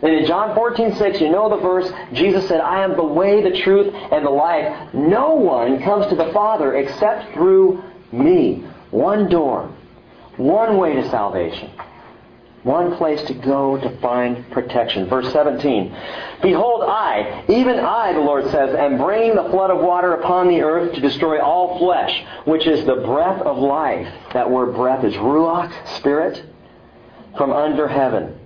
And in John 14, 6, you know the verse, Jesus said, I am the way, the truth, and the life. No one comes to the Father except through me. One door. One way to salvation. One place to go to find protection. Verse 17. Behold, I, even I, the Lord says, am bringing the flood of water upon the earth to destroy all flesh, which is the breath of life. That word breath is ruach, spirit, from under heaven.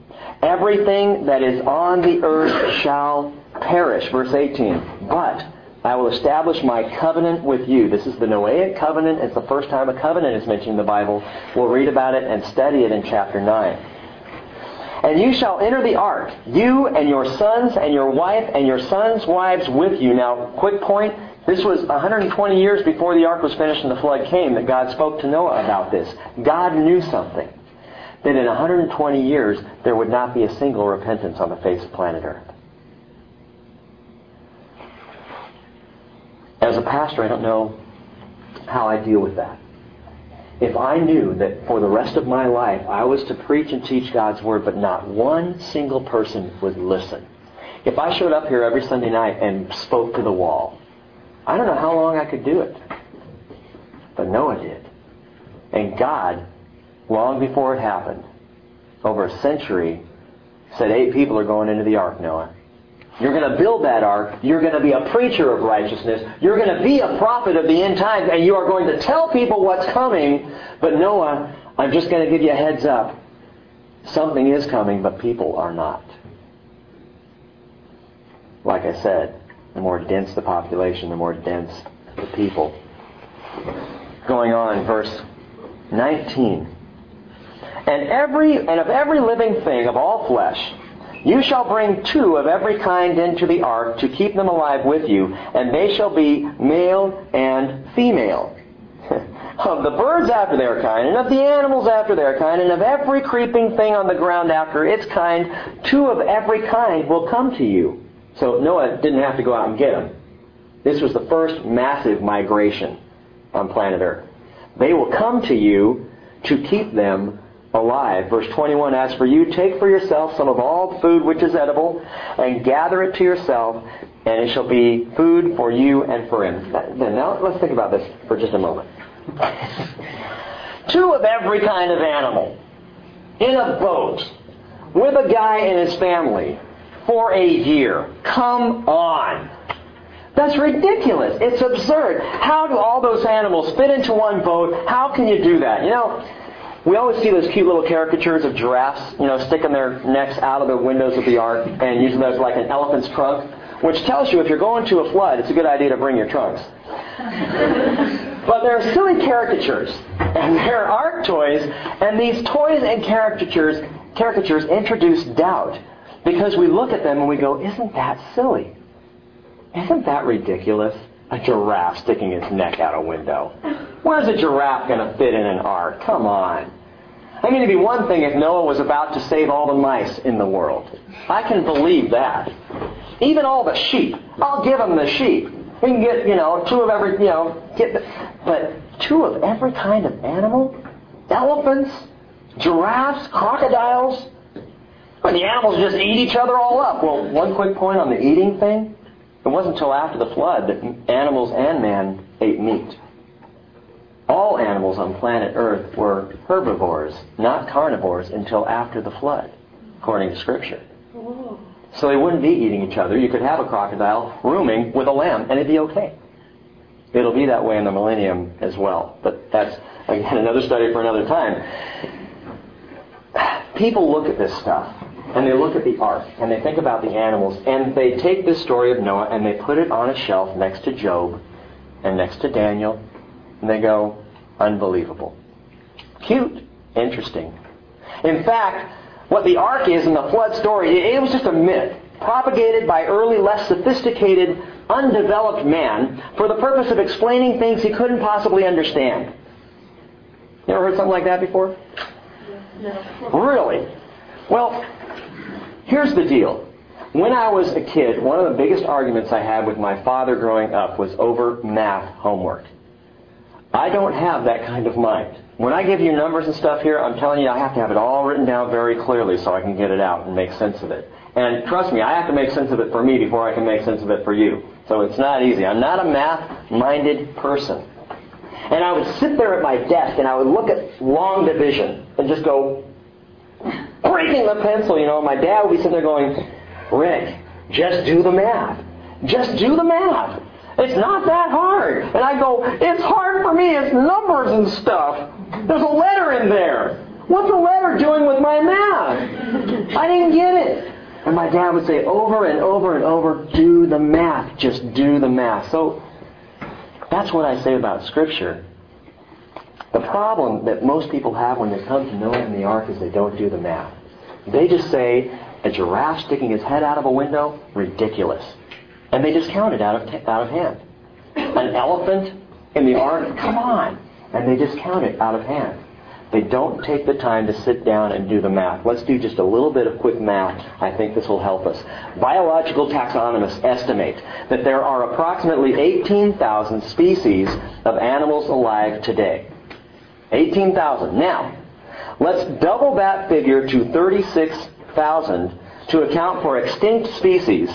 Everything that is on the earth shall perish. Verse 18. But I will establish my covenant with you. This is the Noahic covenant. It's the first time a covenant is mentioned in the Bible. We'll read about it and study it in chapter 9. And you shall enter the ark, you and your sons and your wife and your sons' wives with you. Now, quick point. This was 120 years before the ark was finished and the flood came that God spoke to Noah about this. God knew something. That in 120 years, there would not be a single repentance on the face of planet Earth. As a pastor, I don't know how I deal with that. If I knew that for the rest of my life I was to preach and teach God's Word, but not one single person would listen. If I showed up here every Sunday night and spoke to the wall, I don't know how long I could do it. But Noah did. And God, long before it happened, over a century, said eight people are going into the ark, Noah. You're going to build that ark. You're going to be a preacher of righteousness. You're going to be a prophet of the end times, and you are going to tell people what's coming. But Noah, I'm just going to give you a heads up. Something is coming, but people are not. Like I said, the more dense the population, the more dense the people. Going on, verse 19. And every and of every living thing of all flesh, you shall bring two of every kind into the ark to keep them alive with you, and they shall be male and female. of the birds after their kind, and of the animals after their kind, and of every creeping thing on the ground after its kind, two of every kind will come to you. So Noah didn't have to go out and get them. This was the first massive migration on planet Earth. They will come to you to keep them alive. Verse 21, As for you, take for yourself some of all food which is edible, and gather it to yourself, and it shall be food for you and for him. Now, let's think about this for just a moment. Two of every kind of animal in a boat with a guy and his family for a year. Come on. That's ridiculous. It's absurd. How do all those animals fit into one boat? How can you do that? You know, we always see those cute little caricatures of giraffes, you know, sticking their necks out of the windows of the ark and using those like an elephant's trunk, which tells you if you're going to a flood, it's a good idea to bring your trunks. but there are silly caricatures, and there are ark toys, and these toys and caricatures caricatures introduce doubt because we look at them and we go, isn't that silly? Isn't that ridiculous? A giraffe sticking its neck out a window. Where's a giraffe going to fit in an ark? Come on. I mean, it'd be one thing if Noah was about to save all the mice in the world. I can believe that. Even all the sheep. I'll give them the sheep. We can get, you know, two of every, you know, get the, but two of every kind of animal? Elephants? Giraffes? Crocodiles? When the animals just eat each other all up. Well, one quick point on the eating thing. It wasn't until after the flood that animals and man ate meat. All animals on planet Earth were herbivores, not carnivores, until after the flood, according to Scripture. So they wouldn't be eating each other. You could have a crocodile rooming with a lamb, and it'd be okay. It'll be that way in the millennium as well. But that's, again, another study for another time. People look at this stuff and they look at the ark and they think about the animals and they take this story of Noah and they put it on a shelf next to Job and next to Daniel and they go, unbelievable. Cute. Interesting. In fact, what the ark is in the flood story, it was just a myth propagated by early, less sophisticated, undeveloped man for the purpose of explaining things he couldn't possibly understand. You ever heard something like that before? No. Really? Well, Here's the deal. When I was a kid, one of the biggest arguments I had with my father growing up was over math homework. I don't have that kind of mind. When I give you numbers and stuff here, I'm telling you I have to have it all written down very clearly so I can get it out and make sense of it. And trust me, I have to make sense of it for me before I can make sense of it for you. So it's not easy. I'm not a math-minded person. And I would sit there at my desk and I would look at long division and just go, breaking the pencil, you know, my dad would be sitting there going, Rick, just do the math. Just do the math. It's not that hard. And I go, it's hard for me. It's numbers and stuff. There's a letter in there. What's a letter doing with my math? I didn't get it. And my dad would say over and over and over, do the math. Just do the math. So that's what I say about Scripture. The problem that most people have when they come to Noah and the ark is they don't do the math. They just say, a giraffe sticking his head out of a window? Ridiculous. And they discount it out of, out of hand. An elephant in the ark? Come on. And they discount it out of hand. They don't take the time to sit down and do the math. Let's do just a little bit of quick math. I think this will help us. Biological taxonomists estimate that there are approximately 18,000 species of animals alive today. 18,000. Now, let's double that figure to 36,000 to account for extinct species.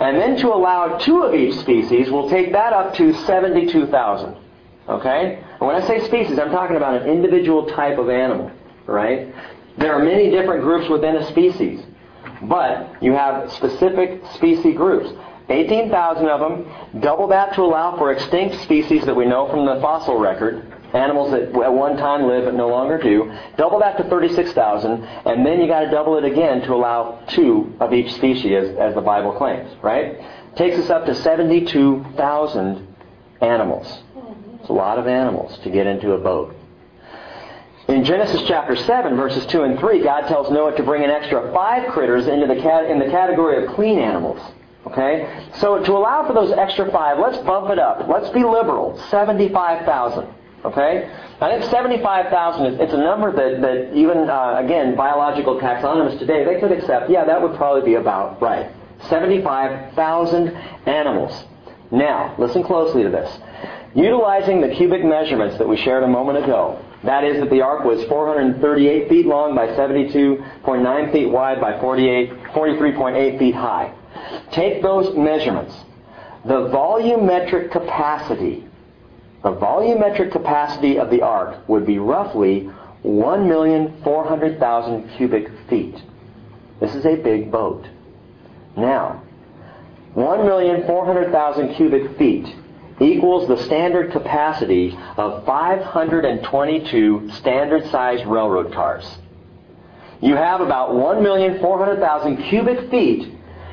And then to allow two of each species, we'll take that up to 72,000. Okay? And when I say species, I'm talking about an individual type of animal. Right? There are many different groups within a species. But you have specific species groups. 18,000 of them. Double that to allow for extinct species that we know from the fossil record animals that at one time lived but no longer do. Double that to 36,000, and then you got to double it again to allow two of each species, as, the Bible claims, right? Takes us up to 72,000 animals. It's a lot of animals to get into a boat. In Genesis chapter 7, verses 2 and 3, God tells Noah to bring an extra five critters into the cat- in the category of clean animals. Okay? So to allow for those extra five, let's bump it up. Let's be liberal. 75,000. Okay? I think 75,000 is it's a number that, that even, uh, again, biological taxonomists today, they could accept, yeah, that would probably be about right. 75,000 animals. Now, listen closely to this. Utilizing the cubic measurements that we shared a moment ago, that is that the ark was 438 feet long by 72.9 feet wide by 48, 43.8 feet high. Take those measurements. The volumetric capacity, the volumetric capacity of the ark would be roughly 1,400,000 cubic feet. This is a big boat. Now, 1,400,000 cubic feet equals the standard capacity of 522 standard sized railroad cars. You have about 1,400,000 cubic feet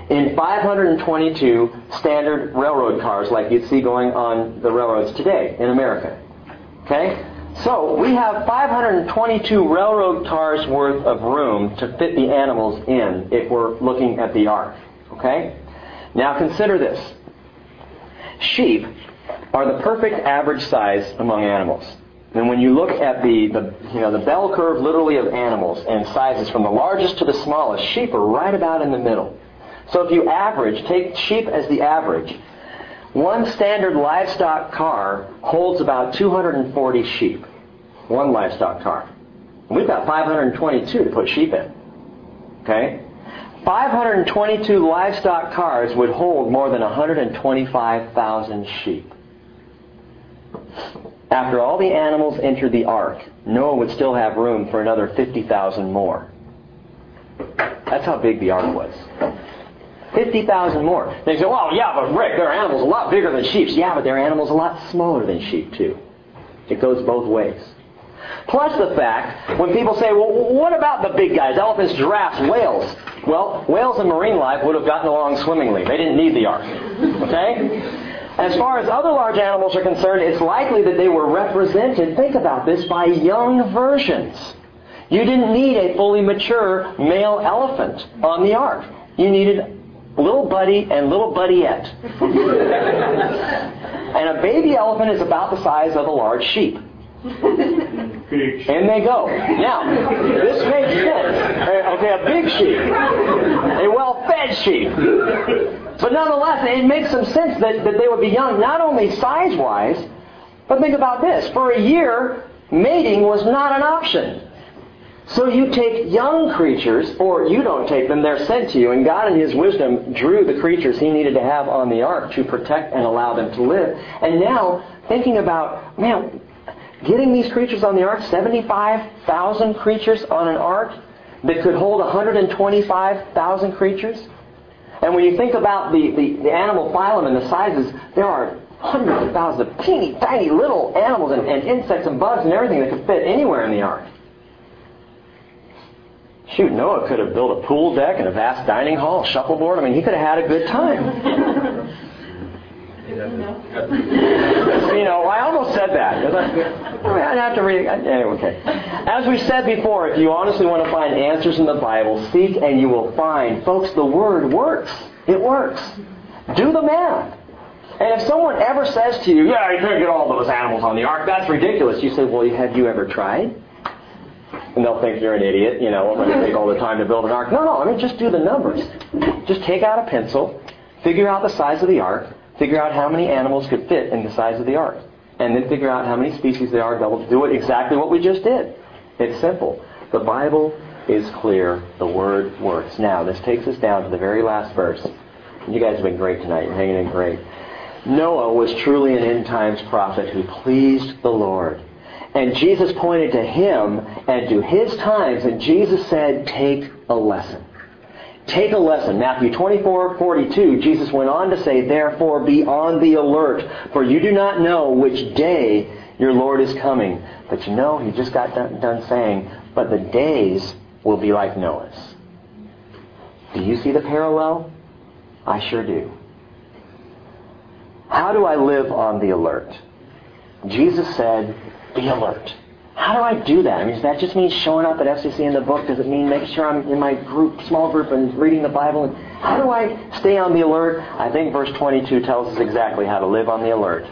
in 522 standard railroad cars like you'd see going on the railroads today in America. Okay? So we have 522 railroad cars worth of room to fit the animals in if we're looking at the ark. Okay? Now consider this. Sheep are the perfect average size among animals. And when you look at the, the, you know, the bell curve literally of animals and sizes from the largest to the smallest, sheep are right about in the middle. So if you average, take sheep as the average, one standard livestock car holds about 240 sheep. One livestock car. We've got 522 to put sheep in. Okay? 522 livestock cars would hold more than 125,000 sheep. After all the animals entered the ark, Noah would still have room for another 50,000 more. That's how big the ark was. 50,000 more. They say, well, yeah, but Rick, their animals a lot bigger than sheep. Yeah, but their animals a lot smaller than sheep, too. It goes both ways. Plus the fact, when people say, well, what about the big guys? Elephants, giraffes, whales. Well, whales and marine life would have gotten along swimmingly. They didn't need the ark. Okay? As far as other large animals are concerned, it's likely that they were represented, think about this, by young versions. You didn't need a fully mature male elephant on the ark. You needed little buddy and little buddyette. and a baby elephant is about the size of a large sheep. And they go. Now, this makes sense. Okay, a big sheep. A well-fed sheep. But nonetheless, it makes some sense that, that they would be young, not only size-wise, but think about this. For a year, mating was not an option. So you take young creatures, or you don't take them, they're sent to you, and God in His wisdom drew the creatures He needed to have on the ark to protect and allow them to live. And now, thinking about, man, getting these creatures on the ark, 75,000 creatures on an ark that could hold 125,000 creatures. And when you think about the, the, the, animal phylum and the sizes, there are hundreds of thousands of teeny tiny little animals and, and insects and bugs and everything that could fit anywhere in the ark. Shoot, Noah could have built a pool deck and a vast dining hall, a shuffleboard. I mean, he could have had a good time. you know, I almost said that. I have to read. Anyway, okay. As we said before, if you honestly want to find answers in the Bible, seek and you will find. Folks, the Word works. It works. Do the math. And if someone ever says to you, yeah, you can't get all those animals on the ark, that's ridiculous. You say, well, have you ever tried? And they'll think you're an idiot, you know, I'm going to take all the time to build an ark? No, no, I mean, just do the numbers. Just take out a pencil, figure out the size of the ark, figure out how many animals could fit in the size of the ark, and then figure out how many species there are. Double, do it exactly what we just did. It's simple. The Bible is clear. The Word works. Now, this takes us down to the very last verse. You guys have been great tonight. You're hanging in great. Noah was truly an end times prophet who pleased the Lord. And Jesus pointed to him and to his times, and Jesus said, Take a lesson. Take a lesson. Matthew 24, 42, Jesus went on to say, Therefore be on the alert, for you do not know which day your Lord is coming. But you know, he just got done, done saying, But the days will be like Noah's. Do you see the parallel? I sure do. How do I live on the alert? Jesus said, be alert. How do I do that? I mean, does that just mean showing up at FCC in the book? Does it mean making sure I'm in my group, small group, and reading the Bible? And how do I stay on the alert? I think verse 22 tells us exactly how to live on the alert.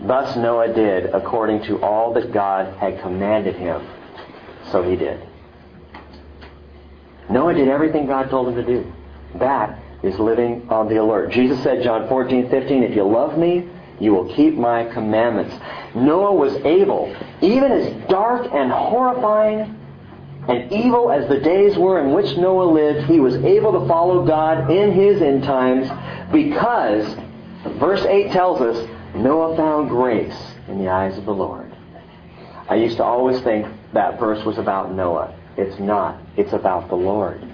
Thus Noah did according to all that God had commanded him. So he did. Noah did everything God told him to do. That is living on the alert. Jesus said, John 14, 15, if you love me, you will keep my commandments. Noah was able, even as dark and horrifying and evil as the days were in which Noah lived, he was able to follow God in his end times because, verse 8 tells us, Noah found grace in the eyes of the Lord. I used to always think that verse was about Noah. It's not. It's about the Lord.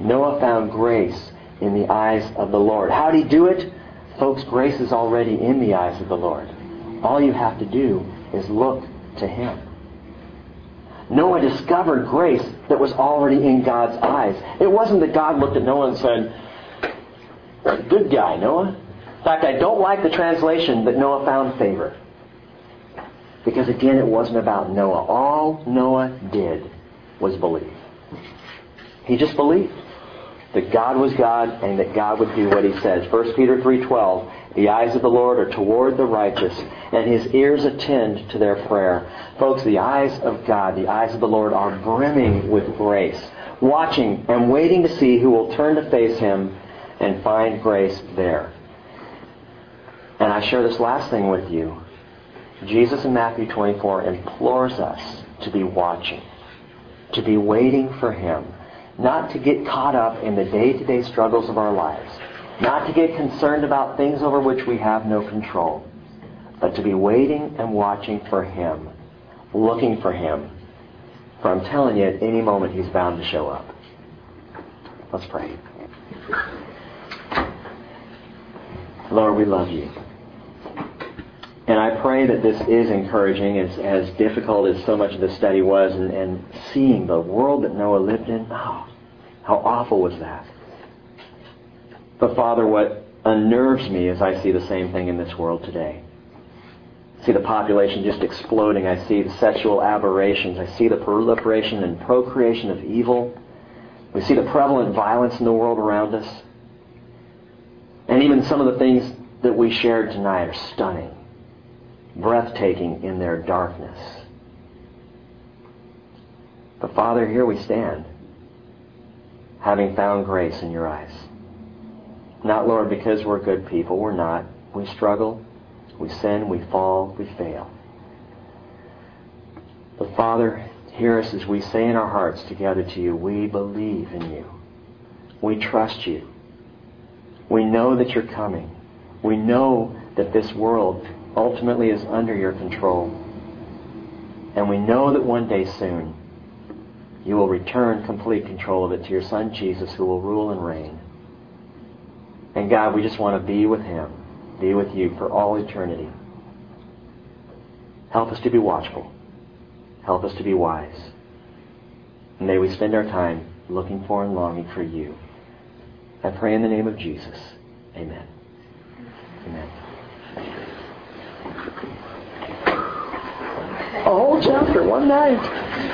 Noah found grace in the eyes of the Lord. How did he do it? Folks, grace is already in the eyes of the Lord. All you have to do is look to Him. Noah discovered grace that was already in God's eyes. It wasn't that God looked at Noah and said, Good guy, Noah. In fact, I don't like the translation that Noah found favor. Because again, it wasn't about Noah. All Noah did was believe. He just believed that God was God and that God would do what he says. 1 Peter 3:12, the eyes of the Lord are toward the righteous and his ears attend to their prayer. Folks, the eyes of God, the eyes of the Lord are brimming with grace, watching and waiting to see who will turn to face him and find grace there. And I share this last thing with you. Jesus in Matthew 24 implores us to be watching, to be waiting for him not to get caught up in the day-to-day struggles of our lives, not to get concerned about things over which we have no control, but to be waiting and watching for Him, looking for Him. For I'm telling you, at any moment He's bound to show up. Let's pray. Lord, we love you. And I pray that this is encouraging, as, as difficult as so much of the study was, and, and seeing the world that Noah lived in. Oh, how awful was that? But Father, what unnerves me is I see the same thing in this world today. I see the population just exploding. I see the sexual aberrations. I see the proliferation and procreation of evil. We see the prevalent violence in the world around us. And even some of the things that we shared tonight are stunning breathtaking in their darkness. But Father, here we stand, having found grace in your eyes. Not, Lord, because we're good people. We're not. We struggle, we sin, we fall, we fail. But Father, hear us as we say in our hearts together to you, we believe in you. We trust you. We know that you're coming. We know that this world ultimately is under your control. And we know that one day soon you will return complete control of it to your Son Jesus who will rule and reign. And God, we just want to be with him, be with you for all eternity. Help us to be watchful. Help us to be wise. And may we spend our time looking for and longing for you. I pray in the name of Jesus. Amen. Amen. A whole chapter, one night.